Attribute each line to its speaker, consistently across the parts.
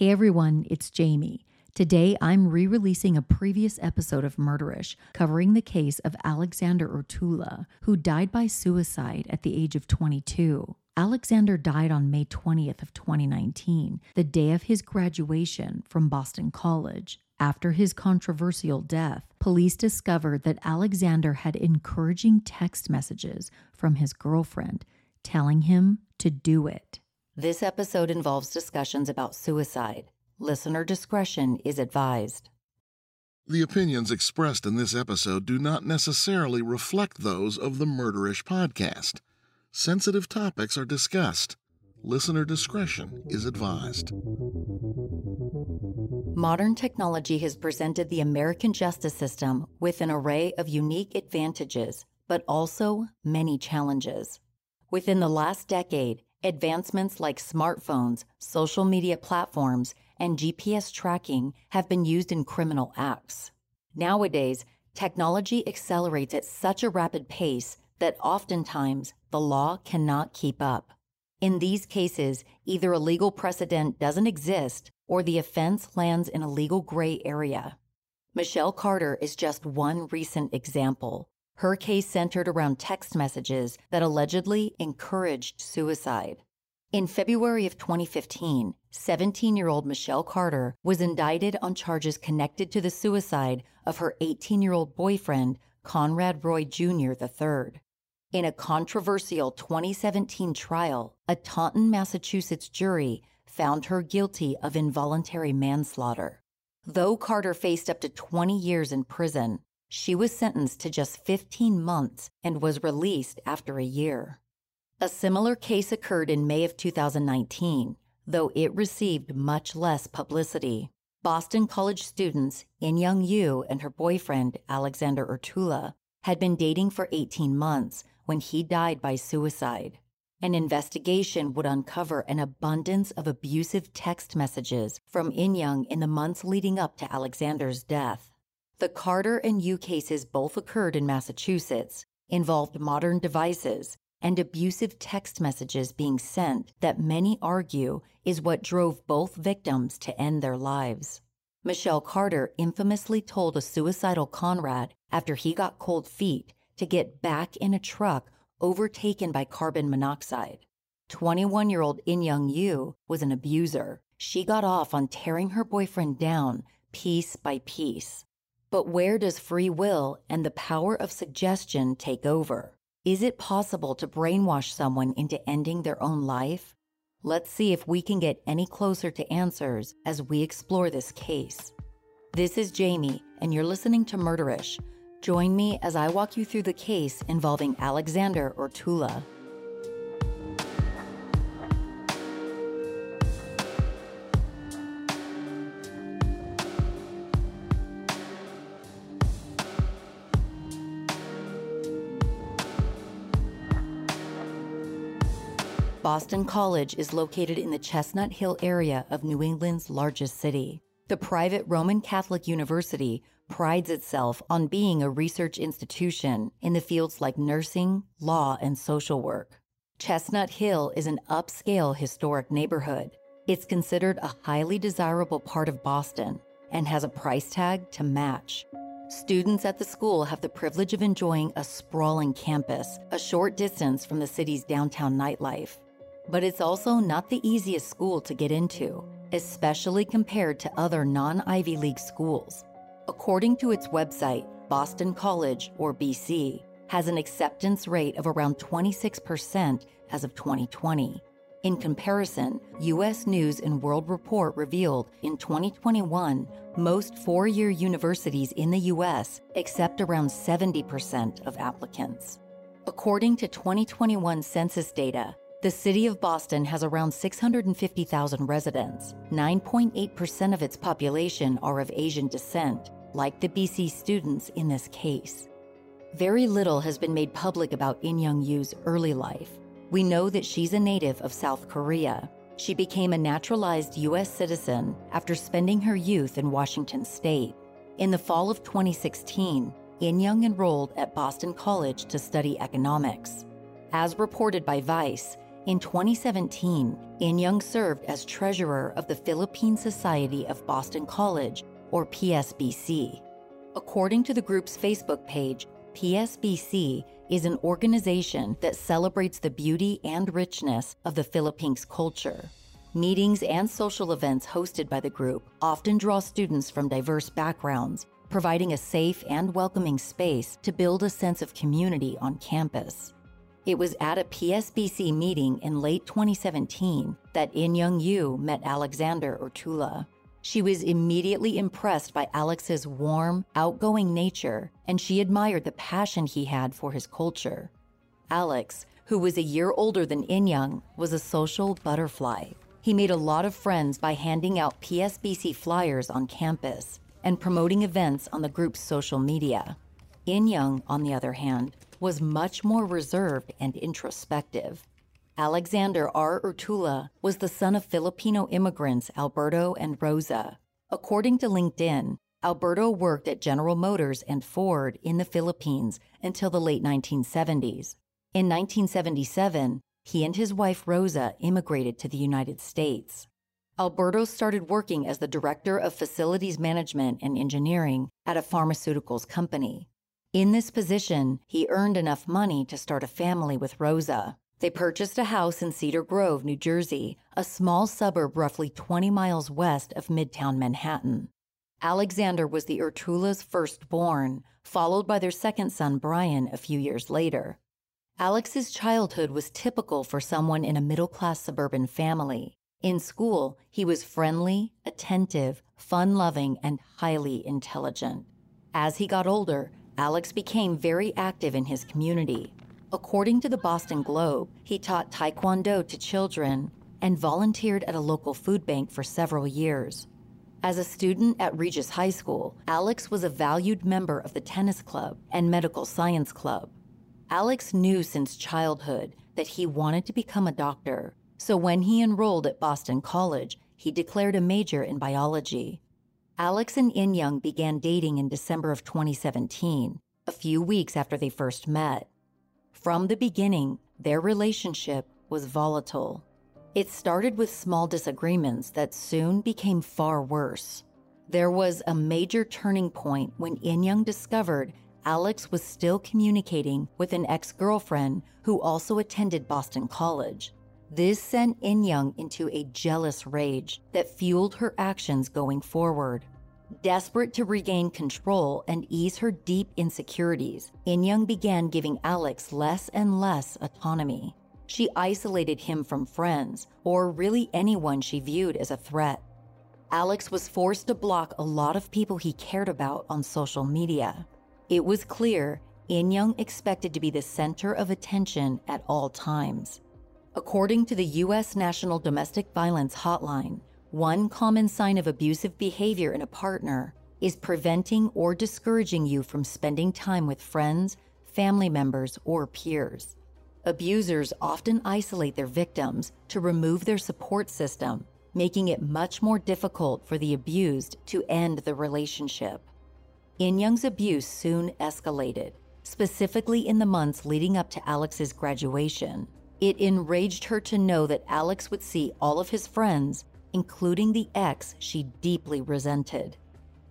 Speaker 1: Hey everyone, it's Jami. Today I'm re releasing a previous episode of Murderish covering the case of Alexander Urtula, who died by suicide at the age of 22. Alexander died on May 20th of 2019, the day of his graduation from Boston College. After his controversial death, police discovered that Alexander had encouraging text messages from his girlfriend telling him to do it. This episode involves discussions about suicide. Listener discretion is advised.
Speaker 2: The opinions expressed in this episode do not necessarily reflect those of the Murderish podcast. Sensitive topics are discussed. Listener discretion is advised.
Speaker 1: Modern technology has presented the American justice system with an array of unique advantages, but also many challenges. Within the last decade, Advancements like smartphones, social media platforms, and GPS tracking have been used in criminal acts. Nowadays, technology accelerates at such a rapid pace that oftentimes the law cannot keep up. In these cases, either a legal precedent doesn't exist or the offense lands in a legal gray area. Michelle Carter is just one recent example. Her case centered around text messages that allegedly encouraged suicide. In February of 2015, 17 year old Michelle Carter was indicted on charges connected to the suicide of her 18 year old boyfriend, Conrad Roy Jr. III. In a controversial 2017 trial, a Taunton, Massachusetts jury found her guilty of involuntary manslaughter. Though Carter faced up to 20 years in prison, she was sentenced to just 15 months and was released after a year. A similar case occurred in May of 2019, though it received much less publicity. Boston College students In Young You and her boyfriend, Alexander Urtula, had been dating for 18 months when he died by suicide. An investigation would uncover an abundance of abusive text messages from Inyoung in the months leading up to Alexander's death. The Carter and You cases both occurred in Massachusetts, involved modern devices, and abusive text messages being sent that many argue is what drove both victims to end their lives. Michelle Carter infamously told a suicidal Conrad after he got cold feet to get back in a truck overtaken by carbon monoxide. 21 year old In Young You was an abuser. She got off on tearing her boyfriend down piece by piece. But where does free will and the power of suggestion take over? Is it possible to brainwash someone into ending their own life? Let's see if we can get any closer to answers as we explore this case. This is Jami, and you're listening to Murderish. Join me as I walk you through the case involving Alexander Urtula. Boston College is located in the Chestnut Hill area of New England's largest city. The private Roman Catholic University prides itself on being a research institution in the fields like nursing, law, and social work. Chestnut Hill is an upscale historic neighborhood. It's considered a highly desirable part of Boston and has a price tag to match. Students at the school have the privilege of enjoying a sprawling campus a short distance from the city's downtown nightlife. But it's also not the easiest school to get into, especially compared to other non Ivy League schools. According to its website, Boston College, or BC, has an acceptance rate of around 26% as of 2020. In comparison, US News and World Report revealed in 2021, most four year universities in the US accept around 70% of applicants. According to 2021 census data, The city of Boston has around 650,000 residents. 9.8% of its population are of Asian descent, like the BC students in this case. Very little has been made public about In Young You's early life. We know that she's a native of South Korea. She became a naturalized U.S. citizen after spending her youth in Washington state. In the fall of 2016, Inyoung enrolled at Boston College to study economics. As reported by Vice, in 2017, Inyoung served as treasurer of the Philippine Society of Boston College, or PSBC. According to the group's Facebook page, PSBC is an organization that celebrates the beauty and richness of the Philippines culture. Meetings and social events hosted by the group often draw students from diverse backgrounds, providing a safe and welcoming space to build a sense of community on campus. It was at a PSBC meeting in late 2017 that In Young You met Alexander Urtula. She was immediately impressed by Alex's warm, outgoing nature, and she admired the passion he had for his culture. Alex, who was a year older than Inyoung, was a social butterfly. He made a lot of friends by handing out PSBC flyers on campus and promoting events on the group's social media. Inyoung, on the other hand, was much more reserved and introspective. Alexander R. Urtula was the son of Filipino immigrants Alberto and Rosa. According to LinkedIn, Alberto worked at General Motors and Ford in the Philippines until the late 1970s. In 1977, he and his wife Rosa immigrated to the United States. Alberto started working as the director of facilities management and engineering at a pharmaceuticals company. In this position, he earned enough money to start a family with Rosa. They purchased a house in Cedar Grove, New Jersey, a small suburb roughly 20 miles west of Midtown Manhattan. Alexander was the Urtula's firstborn, followed by their second son, Brian, a few years later. Alex's childhood was typical for someone in a middle class suburban family. In school, he was friendly, attentive, fun loving, and highly intelligent. As he got older, Alex became very active in his community. According to the Boston Globe, he taught Taekwondo to children and volunteered at a local food bank for several years. As a student at Regis High School, Alex was a valued member of the tennis club and medical science club. Alex knew since childhood that he wanted to become a doctor, so when he enrolled at Boston College, he declared a major in biology. Alex and Inyoung began dating in December of 2017, a few weeks after they first met. From the beginning, their relationship was volatile. It started with small disagreements that soon became far worse. There was a major turning point when Inyoung discovered Alex was still communicating with an ex girlfriend who also attended Boston College. This sent Inyoung into a jealous rage that fueled her actions going forward. Desperate to regain control and ease her deep insecurities, Inyoung began giving Alex less and less autonomy. She isolated him from friends, or really anyone she viewed as a threat. Alex was forced to block a lot of people he cared about on social media. It was clear Inyoung expected to be the center of attention at all times. According to the U.S. National Domestic Violence Hotline, one common sign of abusive behavior in a partner is preventing or discouraging you from spending time with friends, family members, or peers. Abusers often isolate their victims to remove their support system, making it much more difficult for the abused to end the relationship. Inyoung's abuse soon escalated, specifically in the months leading up to Alex's graduation. It enraged her to know that Alex would see all of his friends including the ex she deeply resented.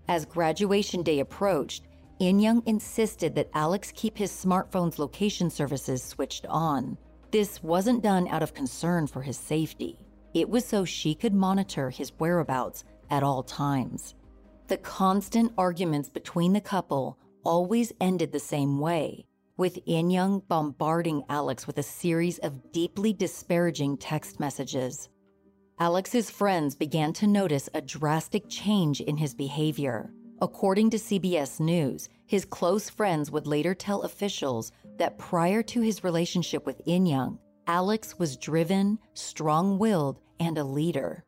Speaker 1: As graduation day approached, Inyoung insisted that Alex keep his smartphone's location services switched on. This wasn't done out of concern for his safety. It was so she could monitor his whereabouts at all times. The constant arguments between the couple always ended the same way, with Inyoung bombarding Alex with a series of deeply disparaging text messages. Alex's friends began to notice a drastic change in his behavior. According to CBS News, his close friends would later tell officials that prior to his relationship with Inyoung, Alex was driven, strong willed, and a leader.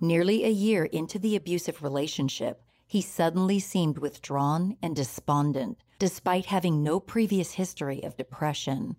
Speaker 1: Nearly a year into the abusive relationship, he suddenly seemed withdrawn and despondent, despite having no previous history of depression.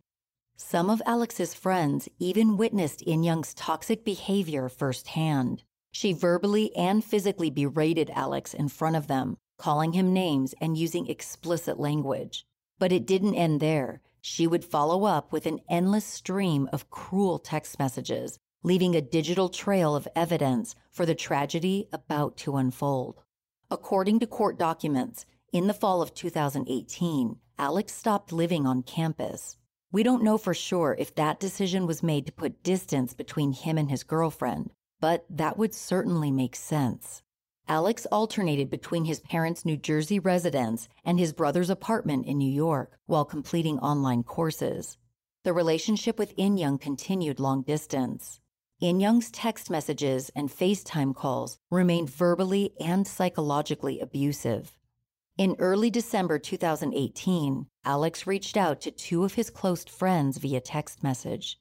Speaker 1: Some of Alex's friends even witnessed Inyoung's toxic behavior firsthand. She verbally and physically berated Alex in front of them, calling him names and using explicit language. But it didn't end there. She would follow up with an endless stream of cruel text messages, leaving a digital trail of evidence for the tragedy about to unfold. According to court documents, in the fall of 2018, Alex stopped living on campus. We don't know for sure if that decision was made to put distance between him and his girlfriend, but that would certainly make sense. Alex alternated between his parents' New Jersey residence and his brother's apartment in New York while completing online courses. The relationship with Inyoung continued long distance. Inyoung's text messages and FaceTime calls remained verbally and psychologically abusive. In early December 2018, Alex reached out to two of his close friends via text message.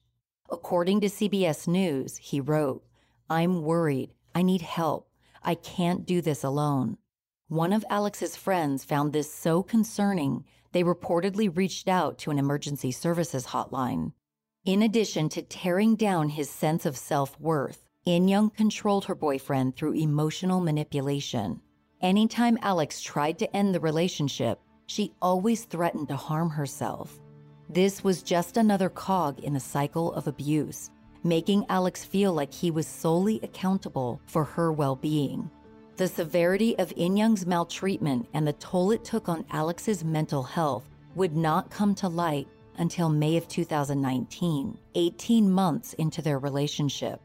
Speaker 1: According to CBS News, he wrote, I'm worried. I need help. I can't do this alone. One of Alex's friends found this so concerning, they reportedly reached out to an emergency services hotline. In addition to tearing down his sense of self worth, Inyoung controlled her boyfriend through emotional manipulation. Anytime Alex tried to end the relationship, she always threatened to harm herself. This was just another cog in the cycle of abuse, making Alex feel like he was solely accountable for her well being. The severity of Inyoung's maltreatment and the toll it took on Alex's mental health would not come to light until May of 2019, 18 months into their relationship.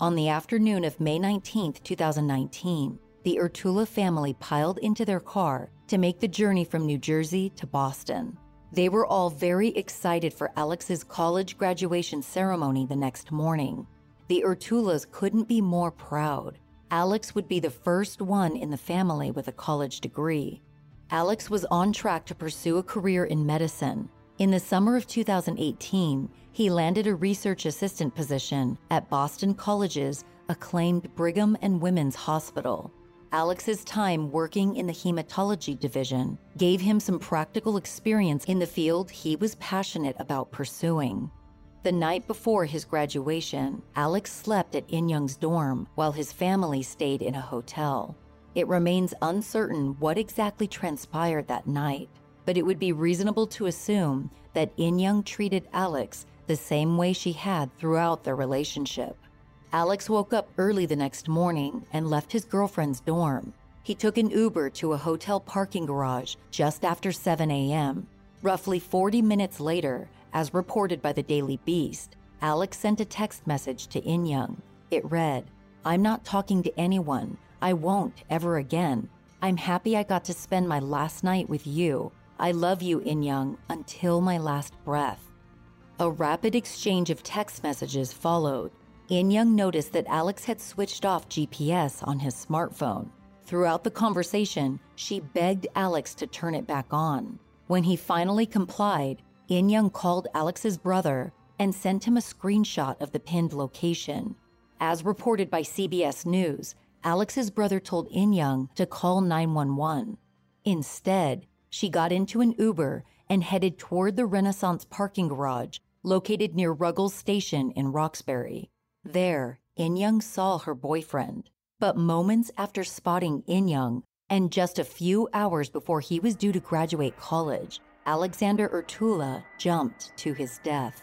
Speaker 1: On the afternoon of May 19, 2019, the Urtula family piled into their car to make the journey from New Jersey to Boston. They were all very excited for Alex's college graduation ceremony the next morning. The Urtulas couldn't be more proud. Alex would be the first one in the family with a college degree. Alex was on track to pursue a career in medicine. In the summer of 2018, he landed a research assistant position at Boston College's acclaimed Brigham and Women's Hospital. Alex's time working in the hematology division gave him some practical experience in the field he was passionate about pursuing. The night before his graduation, Alex slept at Inyoung's dorm while his family stayed in a hotel. It remains uncertain what exactly transpired that night, but it would be reasonable to assume that Inyoung treated Alex the same way she had throughout their relationship. Alex woke up early the next morning and left his girlfriend's dorm. He took an Uber to a hotel parking garage just after 7 a.m. Roughly 40 minutes later, as reported by the Daily Beast, Alex sent a text message to Inyoung. It read, I'm not talking to anyone. I won't ever again. I'm happy I got to spend my last night with you. I love you, Inyoung, until my last breath. A rapid exchange of text messages followed, Inyoung noticed that Alex had switched off GPS on his smartphone. Throughout the conversation, she begged Alex to turn it back on. When he finally complied, Inyoung called Alex's brother and sent him a screenshot of the pinned location. As reported by CBS News, Alex's brother told Inyoung to call 911. Instead, she got into an Uber and headed toward the Renaissance parking garage located near Ruggles Station in Roxbury. There, Inyoung saw her boyfriend. But moments after spotting Inyoung, and just a few hours before he was due to graduate college, Alexander Urtula jumped to his death.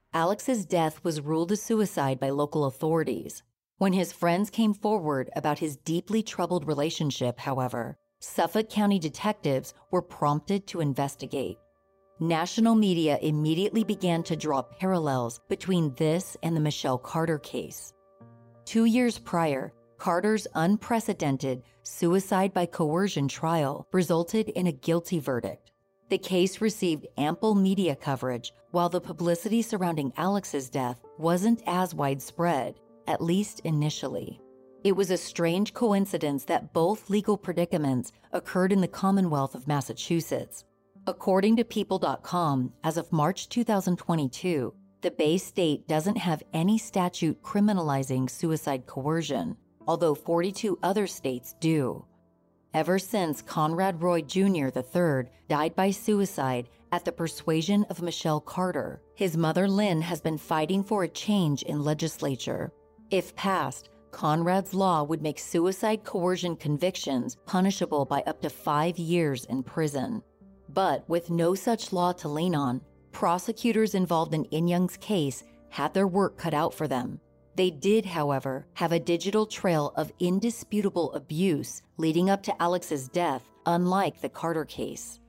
Speaker 1: Alex's death was ruled a suicide by local authorities. When his friends came forward about his deeply troubled relationship, however, Suffolk County detectives were prompted to investigate. National media immediately began to draw parallels between this and the Michelle Carter case. Two years prior, Carter's unprecedented suicide by coercion trial resulted in a guilty verdict. The case received ample media coverage, while the publicity surrounding Alex's death wasn't as widespread, at least initially. It was a strange coincidence that both legal predicaments occurred in the Commonwealth of Massachusetts. According to People.com, as of March 2022, the Bay State doesn't have any statute criminalizing suicide coercion, although 42 other states do. Ever since Conrad Roy Jr. III died by suicide at the persuasion of Michelle Carter, his mother Lynn has been fighting for a change in legislature. If passed, Conrad's law would make suicide coercion convictions punishable by up to five years in prison. But with no such law to lean on, prosecutors involved in Inyoung's case had their work cut out for them. They did, however, have a digital trail of indisputable abuse leading up to Alex's death, unlike the Carter case.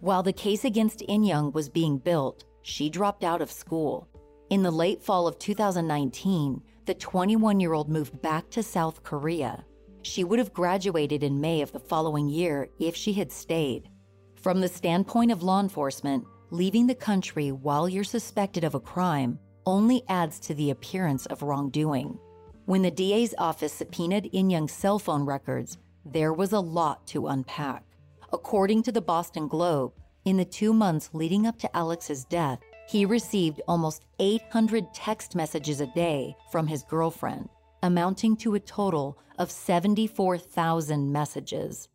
Speaker 1: While the case against Inyoung was being built, she dropped out of school. In the late fall of 2019, the 21 year old moved back to South Korea. She would have graduated in May of the following year if she had stayed. From the standpoint of law enforcement, leaving the country while you're suspected of a crime only adds to the appearance of wrongdoing. When the DA's office subpoenaed Inyoung's cell phone records, there was a lot to unpack. According to the Boston Globe, in the two months leading up to Alex's death, he received almost 800 text messages a day from his girlfriend, amounting to a total of 74,000 messages.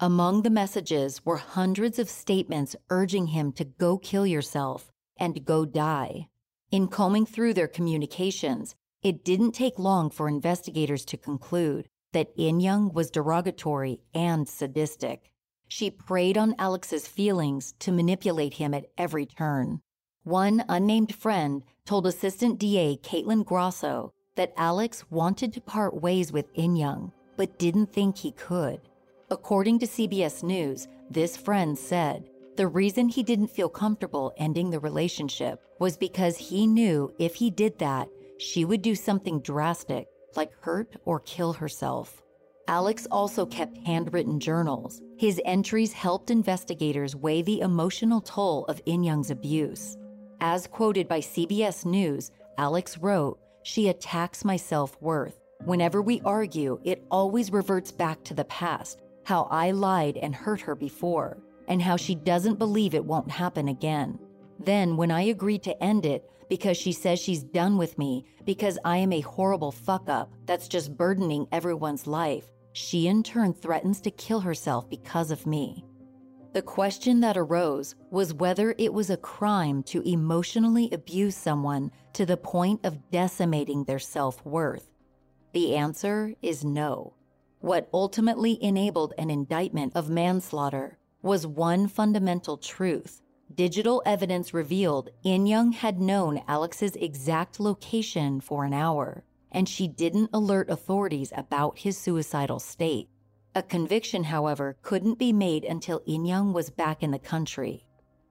Speaker 1: Among the messages were hundreds of statements urging him to go kill yourself and go die. In combing through their communications, it didn't take long for investigators to conclude that Inyoung was derogatory and sadistic. She preyed on Alex's feelings to manipulate him at every turn. One unnamed friend told Assistant DA Caitlin Grosso that Alex wanted to part ways with Inyoung, but didn't think he could. According to CBS News, this friend said the reason he didn't feel comfortable ending the relationship was because he knew if he did that, she would do something drastic, like hurt or kill herself. Alex also kept handwritten journals. His entries helped investigators weigh the emotional toll of Inyoung's abuse. As quoted by CBS News, Alex wrote, She attacks my self worth. Whenever we argue, it always reverts back to the past, how I lied and hurt her before, and how she doesn't believe it won't happen again. Then, when I agreed to end it because she says she's done with me because I am a horrible fuck up that's just burdening everyone's life, she in turn threatens to kill herself because of me. The question that arose was whether it was a crime to emotionally abuse someone to the point of decimating their self worth. The answer is no. What ultimately enabled an indictment of manslaughter was one fundamental truth. Digital evidence revealed Inyoung had known Alex's exact location for an hour, and she didn't alert authorities about his suicidal state. A conviction, however, couldn't be made until Inyoung was back in the country.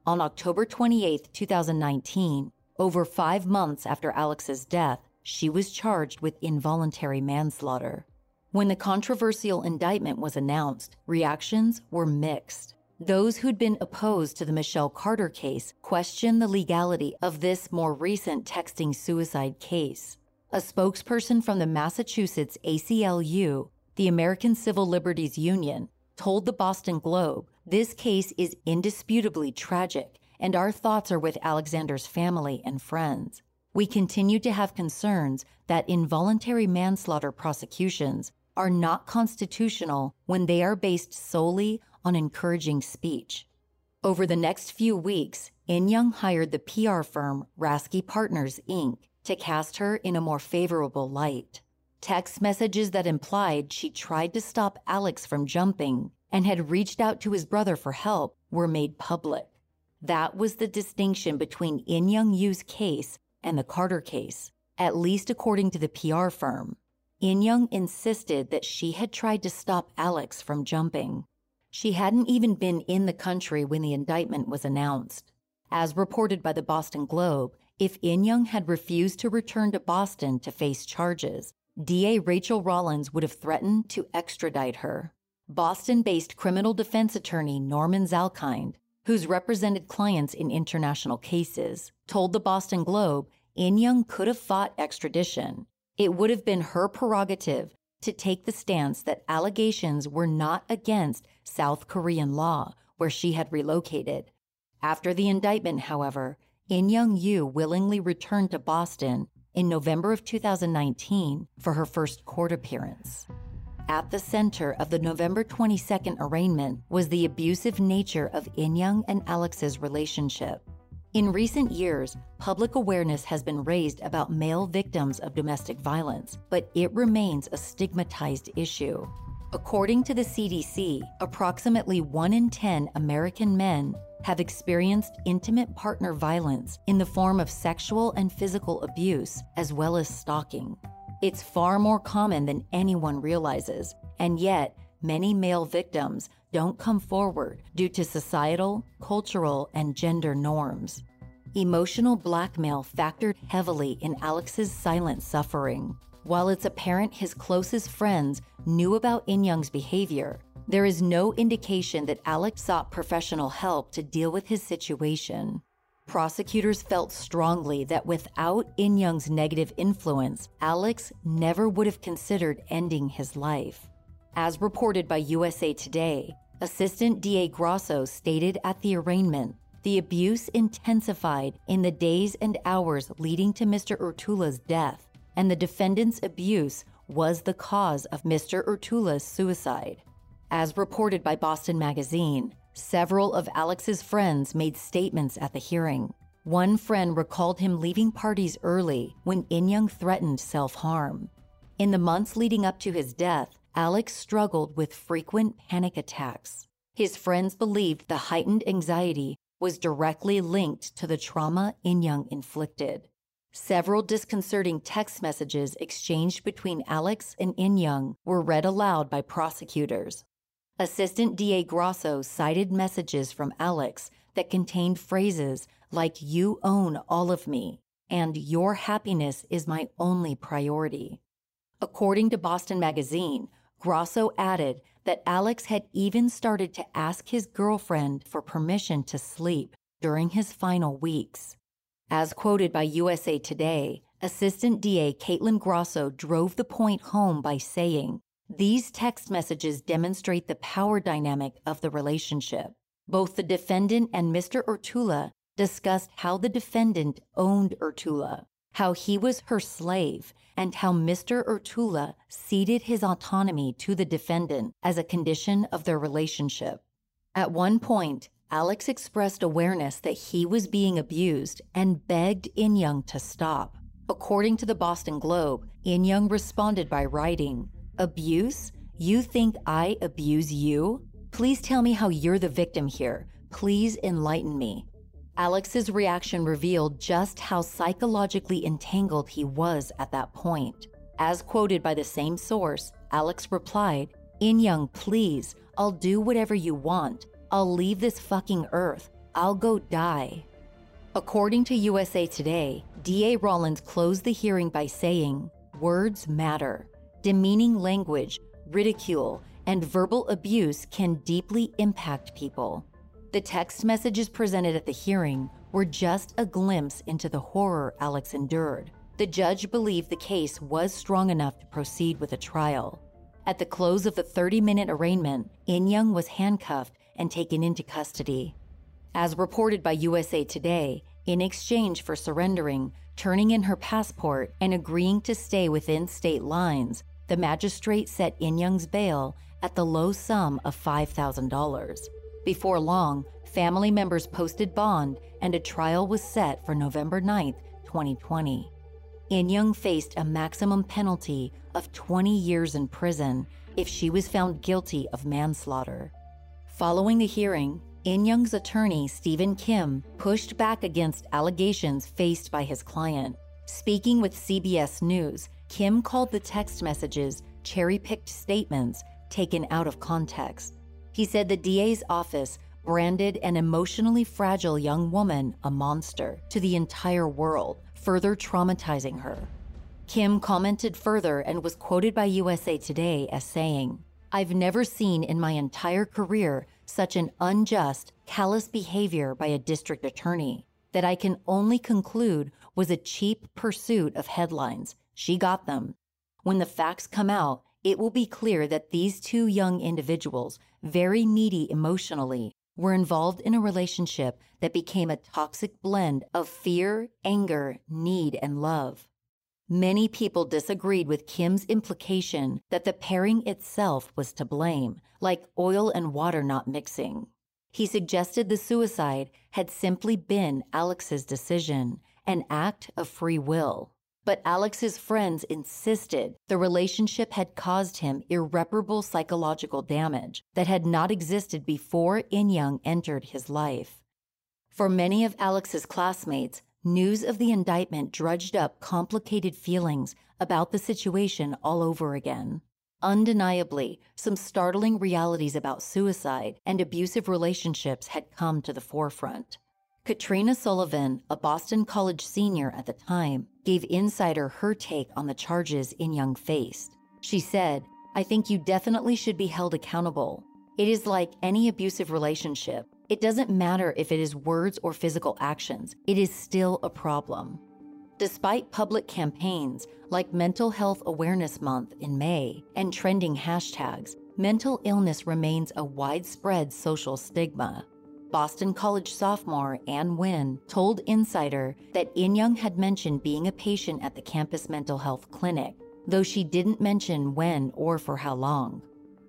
Speaker 1: On October 28, 2019, over five months after Alex's death, she was charged with involuntary manslaughter. When the controversial indictment was announced, reactions were mixed. Those who'd been opposed to the Michelle Carter case questioned the legality of this more recent texting suicide case. A spokesperson from the Massachusetts ACLU the American Civil Liberties Union, told the Boston Globe this case is indisputably tragic and our thoughts are with Alexander's family and friends. We continue to have concerns that involuntary manslaughter prosecutions are not constitutional when they are based solely on encouraging speech. Over the next few weeks, Inyoung hired the PR firm Rasky Partners, Inc. to cast her in a more favorable light. Text messages that implied she tried to stop Alex from jumping and had reached out to his brother for help were made public. That was the distinction between In Young You's case and the Carter case, at least according to the PR firm. Inyoung insisted that she had tried to stop Alex from jumping. She hadn't even been in the country when the indictment was announced. As reported by the Boston Globe, if Inyoung had refused to return to Boston to face charges, DA Rachael Rollins would have threatened to extradite her. Boston based criminal defense attorney Norman Zalkind, who's represented clients in international cases, told the Boston Globe Inyoung could have fought extradition. It would have been her prerogative to take the stance that allegations were not against South Korean law, where she had relocated. After the indictment, however, In Young You willingly returned to Boston in November of 2019 for her first court appearance. At the center of the November 22nd arraignment was the abusive nature of Inyoung and Alex's relationship. In recent years, public awareness has been raised about male victims of domestic violence, but it remains a stigmatized issue. According to the CDC, approximately 1 in 10 American men have experienced intimate partner violence in the form of sexual and physical abuse, as well as stalking. It's far more common than anyone realizes, and yet, many male victims don't come forward due to societal, cultural, and gender norms. Emotional blackmail factored heavily in Alex's silent suffering. While it's apparent his closest friends knew about Inyoung's behavior, there is no indication that Alex sought professional help to deal with his situation. Prosecutors felt strongly that without Inyoung's negative influence, Alex never would have considered ending his life. As reported by USA Today, Assistant DA Grosso stated at the arraignment the abuse intensified in the days and hours leading to Mr. Urtula's death, and the defendant's abuse was the cause of Mr. Urtula's suicide. As reported by Boston Magazine, several of Alex's friends made statements at the hearing. One friend recalled him leaving parties early when Inyoung threatened self harm. In the months leading up to his death, Alex struggled with frequent panic attacks. His friends believed the heightened anxiety was directly linked to the trauma Inyoung inflicted. Several disconcerting text messages exchanged between Alex and Inyoung were read aloud by prosecutors. Assistant DA Grosso cited messages from Alex that contained phrases like, You own all of me, and Your happiness is my only priority. According to Boston Magazine, Grosso added that Alex had even started to ask his girlfriend for permission to sleep during his final weeks. As quoted by USA Today, Assistant DA Caitlin Grosso drove the point home by saying, these text messages demonstrate the power dynamic of the relationship. Both the defendant and Mr. Urtula discussed how the defendant owned Urtula, how he was her slave, and how Mr. Urtula ceded his autonomy to the defendant as a condition of their relationship. At one point, Alex expressed awareness that he was being abused and begged Inyoung to stop. According to the Boston Globe, Inyoung responded by writing, Abuse? You think I abuse you? Please tell me how you're the victim here. Please enlighten me. Alex's reaction revealed just how psychologically entangled he was at that point. As quoted by the same source, Alex replied, Inyoung, please, I'll do whatever you want. I'll leave this fucking earth. I'll go die. According to USA Today, DA Rollins closed the hearing by saying, Words matter demeaning language, ridicule, and verbal abuse can deeply impact people. The text messages presented at the hearing were just a glimpse into the horror Alex endured. The judge believed the case was strong enough to proceed with a trial. At the close of the 30 minute arraignment, Inyoung was handcuffed and taken into custody. As reported by USA Today, in exchange for surrendering, turning in her passport, and agreeing to stay within state lines, the magistrate set Inyoung's bail at the low sum of $5,000. Before long, family members posted bond and a trial was set for November 9, 2020. Inyoung faced a maximum penalty of 20 years in prison if she was found guilty of manslaughter. Following the hearing, Inyoung's attorney, Stephen Kim, pushed back against allegations faced by his client. Speaking with CBS News, Kim called the text messages cherry picked statements taken out of context. He said the DA's office branded an emotionally fragile young woman a monster to the entire world, further traumatizing her. Kim commented further and was quoted by USA Today as saying, I've never seen in my entire career such an unjust, callous behavior by a district attorney that I can only conclude was a cheap pursuit of headlines. She got them. When the facts come out, it will be clear that these two young individuals, very needy emotionally, were involved in a relationship that became a toxic blend of fear, anger, need, and love. Many people disagreed with Kim's implication that the pairing itself was to blame, like oil and water not mixing. He suggested the suicide had simply been Alex's decision, an act of free will. But Alex's friends insisted the relationship had caused him irreparable psychological damage that had not existed before Inyoung entered his life. For many of Alex's classmates, news of the indictment drudged up complicated feelings about the situation all over again. Undeniably, some startling realities about suicide and abusive relationships had come to the forefront. Katrina Sullivan, a Boston College senior at the time, gave Insider her take on the charges Inyoung faced. She said, I think you definitely should be held accountable. It is like any abusive relationship. It doesn't matter if it is words or physical actions, it is still a problem. Despite public campaigns like Mental Health Awareness Month in May and trending hashtags, mental illness remains a widespread social stigma. Boston College sophomore Ann Wynn told Insider that Inyoung had mentioned being a patient at the campus mental health clinic, though she didn't mention when or for how long.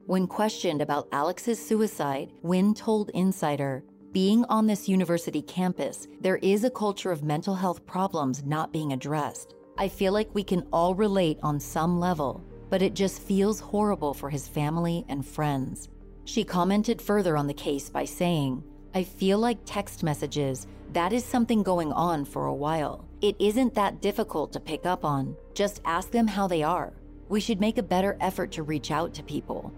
Speaker 1: When questioned about Alex's suicide, Wynn told Insider, being on this university campus, there is a culture of mental health problems not being addressed. I feel like we can all relate on some level, but it just feels horrible for his family and friends. She commented further on the case by saying, I feel like text messages, that is something going on for a while. It isn't that difficult to pick up on. Just ask them how they are. We should make a better effort to reach out to people.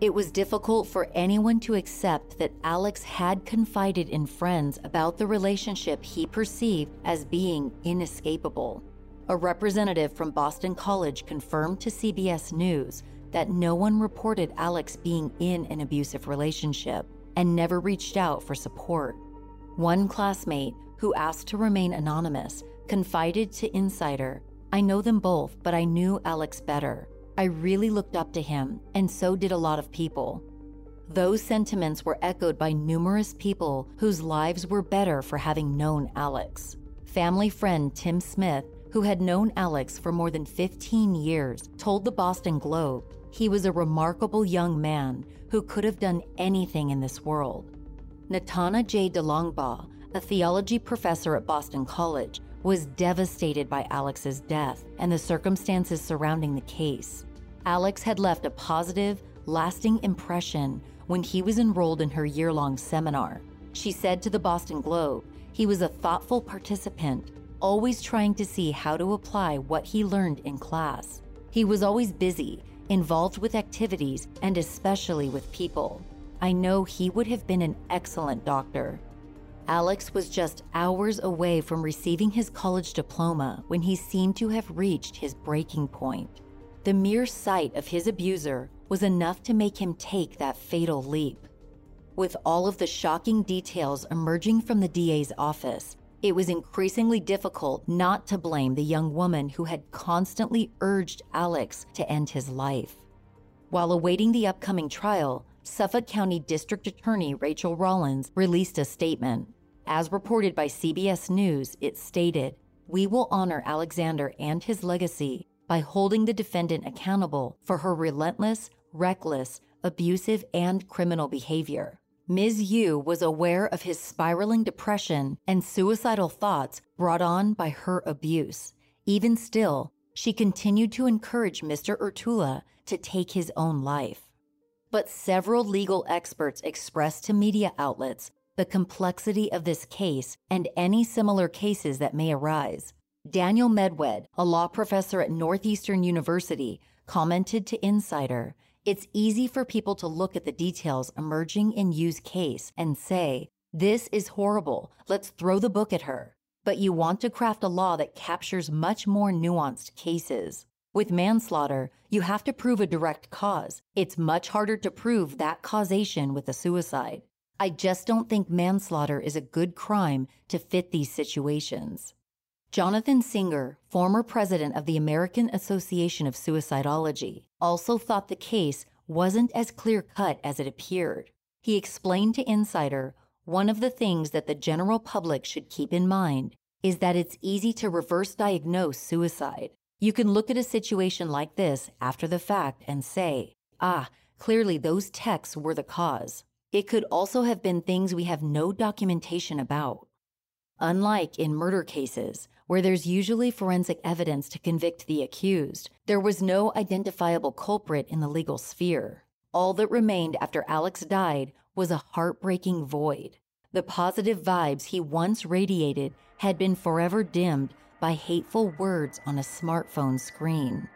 Speaker 1: It was difficult for anyone to accept that Alex had confided in friends about the relationship he perceived as being inescapable. A representative from Boston College confirmed to CBS News that no one reported Alex being in an abusive relationship and never reached out for support. One classmate, who asked to remain anonymous, confided to Insider I know them both, but I knew Alex better. I really looked up to him, and so did a lot of people. Those sentiments were echoed by numerous people whose lives were better for having known Alex. Family friend Tim Smith, who had known Alex for more than 15 years, told the Boston Globe he was a remarkable young man who could have done anything in this world. Natana J. DeLong-Bas, a theology professor at Boston College, was devastated by Alex's death and the circumstances surrounding the case. Alex had left a positive, lasting impression when he was enrolled in her year long seminar. She said to the Boston Globe, he was a thoughtful participant, always trying to see how to apply what he learned in class. He was always busy involved with activities, and especially with people. I know he would have been an excellent doctor. Alex was just hours away from receiving his college diploma when he seemed to have reached his breaking point. The mere sight of his abuser was enough to make him take that fatal leap. With all of the shocking details emerging from the DA's office, it was increasingly difficult not to blame the young woman who had constantly urged Alex to end his life. While awaiting the upcoming trial, Suffolk County District Attorney Rachael Rollins released a statement. As reported by CBS News, it stated, We will honor Alexander and his legacy by holding the defendant accountable for her relentless, reckless, abusive, and criminal behavior. Ms. You was aware of his spiraling depression and suicidal thoughts brought on by her abuse. Even still, she continued to encourage Mr. Urtula to take his own life. But several legal experts expressed to media outlets the complexity of this case and any similar cases that may arise. Daniel Medwed, a law professor at Northeastern University, commented to Insider It's easy for people to look at the details emerging in You's case and say, This is horrible. Let's throw the book at her. But you want to craft a law that captures much more nuanced cases. With manslaughter, you have to prove a direct cause. It's much harder to prove that causation with a suicide. I just don't think manslaughter is a good crime to fit these situations. Jonathan Singer, former president of the American Association of Suicidology, also thought the case wasn't as clear cut as it appeared. He explained to Insider one of the things that the general public should keep in mind is that it's easy to reverse diagnose suicide. You can look at a situation like this after the fact and say, ah, clearly those texts were the cause. It could also have been things we have no documentation about. Unlike in murder cases, where there's usually forensic evidence to convict the accused, there was no identifiable culprit in the legal sphere. All that remained after Alex died was a heartbreaking void. The positive vibes he once radiated had been forever dimmed by hateful words on a smartphone screen.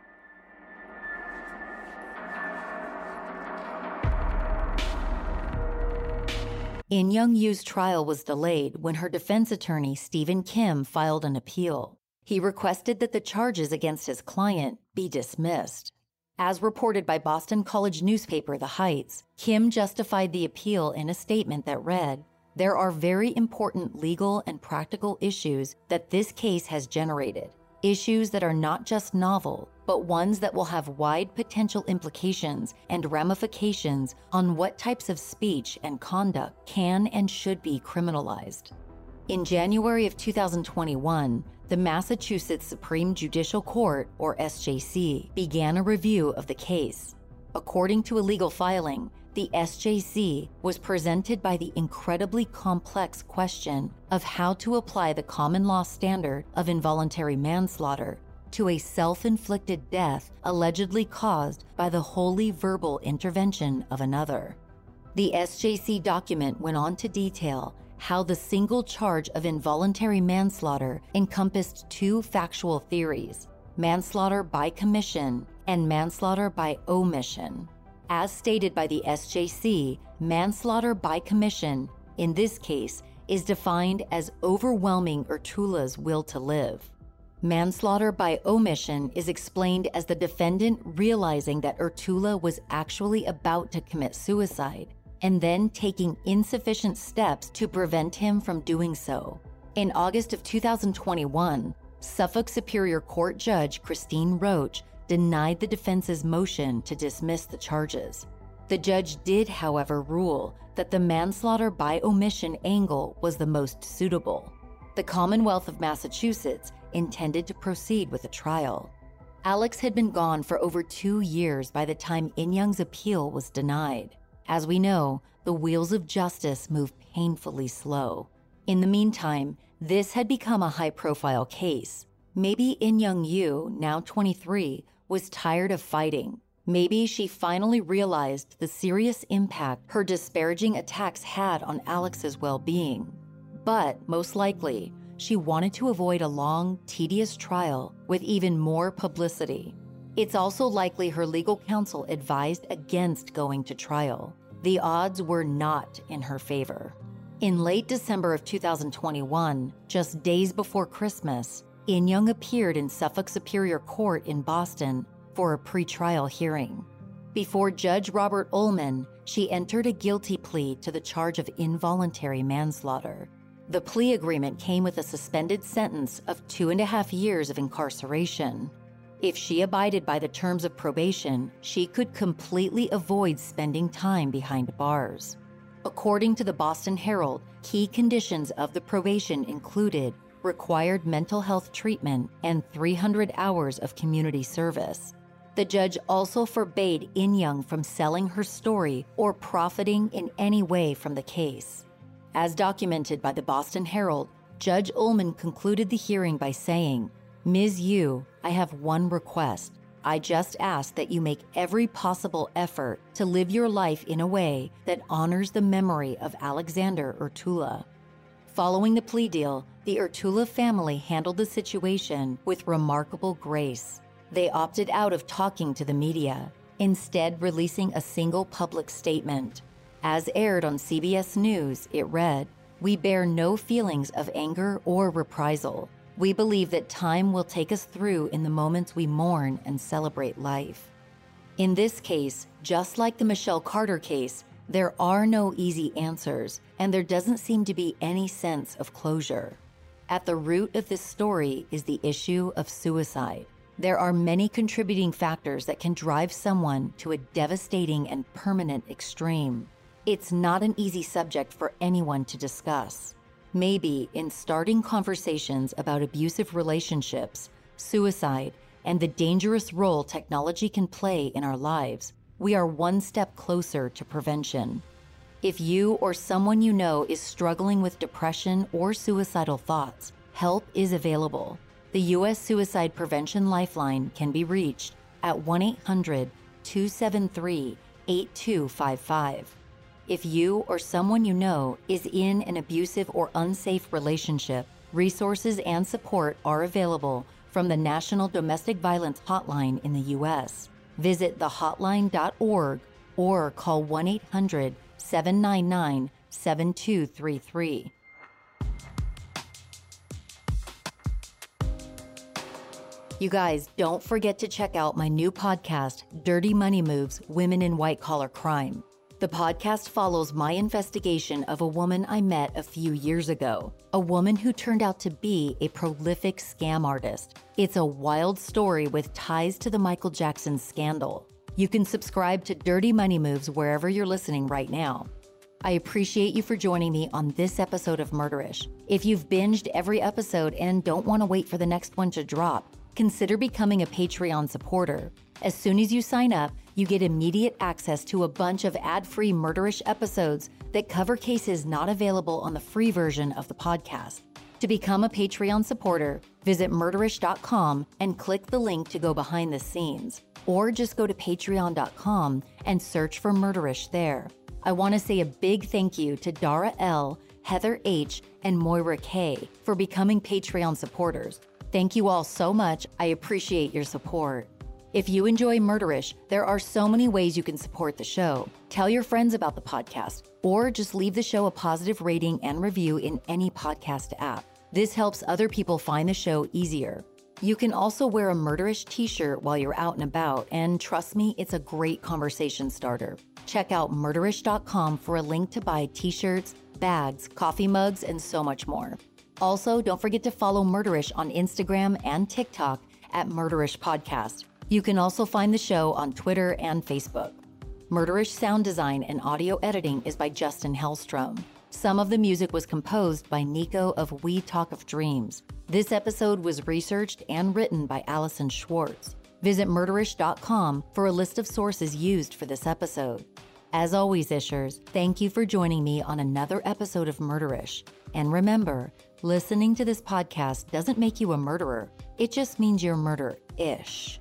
Speaker 1: Inyoung You's trial was delayed when her defense attorney, Stephen Kim, filed an appeal. He requested that the charges against his client be dismissed. As reported by Boston College newspaper The Heights, Kim justified the appeal in a statement that read There are very important legal and practical issues that this case has generated issues that are not just novel, but ones that will have wide potential implications and ramifications on what types of speech and conduct can and should be criminalized. In January of 2021, the Massachusetts Supreme Judicial Court, or SJC, began a review of the case. According to a legal filing, the SJC was presented by the incredibly complex question of how to apply the common law standard of involuntary manslaughter to a self inflicted death allegedly caused by the wholly verbal intervention of another. The SJC document went on to detail how the single charge of involuntary manslaughter encompassed two factual theories manslaughter by commission and manslaughter by omission. As stated by the SJC, manslaughter by commission, in this case, is defined as overwhelming Urtula's will to live. Manslaughter by omission is explained as the defendant realizing that Urtula was actually about to commit suicide and then taking insufficient steps to prevent him from doing so. In August of 2021, Suffolk Superior Court Judge Christine Roach denied the defense's motion to dismiss the charges. The judge did, however, rule that the manslaughter by omission angle was the most suitable. The Commonwealth of Massachusetts intended to proceed with a trial. Alex had been gone for over two years by the time Inyoung's appeal was denied. As we know, the wheels of justice move painfully slow. In the meantime, this had become a high profile case. Maybe Inyoung You, now 23, was tired of fighting. Maybe she finally realized the serious impact her disparaging attacks had on Alex's well being. But most likely, she wanted to avoid a long, tedious trial with even more publicity. It's also likely her legal counsel advised against going to trial. The odds were not in her favor. In late December of 2021, just days before Christmas, Inyoung appeared in Suffolk Superior Court in Boston for a pretrial hearing. Before Judge Robert Ullmann, she entered a guilty plea to the charge of involuntary manslaughter. The plea agreement came with a suspended sentence of two and a half years of incarceration. If she abided by the terms of probation, she could completely avoid spending time behind bars. According to the Boston Herald, key conditions of the probation included required mental health treatment, and 300 hours of community service. The judge also forbade Inyoung from selling her story or profiting in any way from the case. As documented by the Boston Herald, Judge Ullmann concluded the hearing by saying, Ms. You, I have one request. I just ask that you make every possible effort to live your life in a way that honors the memory of Alexander Urtula. Following the plea deal, the Urtula family handled the situation with remarkable grace. They opted out of talking to the media, instead, releasing a single public statement. As aired on CBS News, it read We bear no feelings of anger or reprisal. We believe that time will take us through in the moments we mourn and celebrate life. In this case, just like the Michelle Carter case, there are no easy answers, and there doesn't seem to be any sense of closure. At the root of this story is the issue of suicide. There are many contributing factors that can drive someone to a devastating and permanent extreme. It's not an easy subject for anyone to discuss. Maybe in starting conversations about abusive relationships, suicide, and the dangerous role technology can play in our lives, we are one step closer to prevention. If you or someone you know is struggling with depression or suicidal thoughts, help is available. The U.S. Suicide Prevention Lifeline can be reached at 1 800 273 8255. If you or someone you know is in an abusive or unsafe relationship, resources and support are available from the National Domestic Violence Hotline in the U.S. Visit thehotline.org or call 1 800 799 7233. You guys, don't forget to check out my new podcast, Dirty Money Moves Women in White Collar Crime. The podcast follows my investigation of a woman I met a few years ago, a woman who turned out to be a prolific scam artist. It's a wild story with ties to the Michael Jackson scandal. You can subscribe to Dirty Money Moves wherever you're listening right now. I appreciate you for joining me on this episode of Murderish. If you've binged every episode and don't want to wait for the next one to drop, consider becoming a Patreon supporter. As soon as you sign up, you get immediate access to a bunch of ad free murderish episodes that cover cases not available on the free version of the podcast. To become a Patreon supporter, visit murderish.com and click the link to go behind the scenes, or just go to patreon.com and search for Murderish there. I want to say a big thank you to Dara L., Heather H., and Moira K. for becoming Patreon supporters. Thank you all so much. I appreciate your support. If you enjoy Murderish, there are so many ways you can support the show. Tell your friends about the podcast, or just leave the show a positive rating and review in any podcast app. This helps other people find the show easier. You can also wear a Murderish t shirt while you're out and about, and trust me, it's a great conversation starter. Check out murderish.com for a link to buy t shirts, bags, coffee mugs, and so much more. Also, don't forget to follow Murderish on Instagram and TikTok at Murderish Podcast. You can also find the show on Twitter and Facebook. Murderish sound design and audio editing is by Justin Hellstrom. Some of the music was composed by Nico of We Talk of Dreams. This episode was researched and written by Allison Schwartz. Visit murderish.com for a list of sources used for this episode. As always, Ishers, thank you for joining me on another episode of Murderish. And remember, listening to this podcast doesn't make you a murderer, it just means you're murder ish.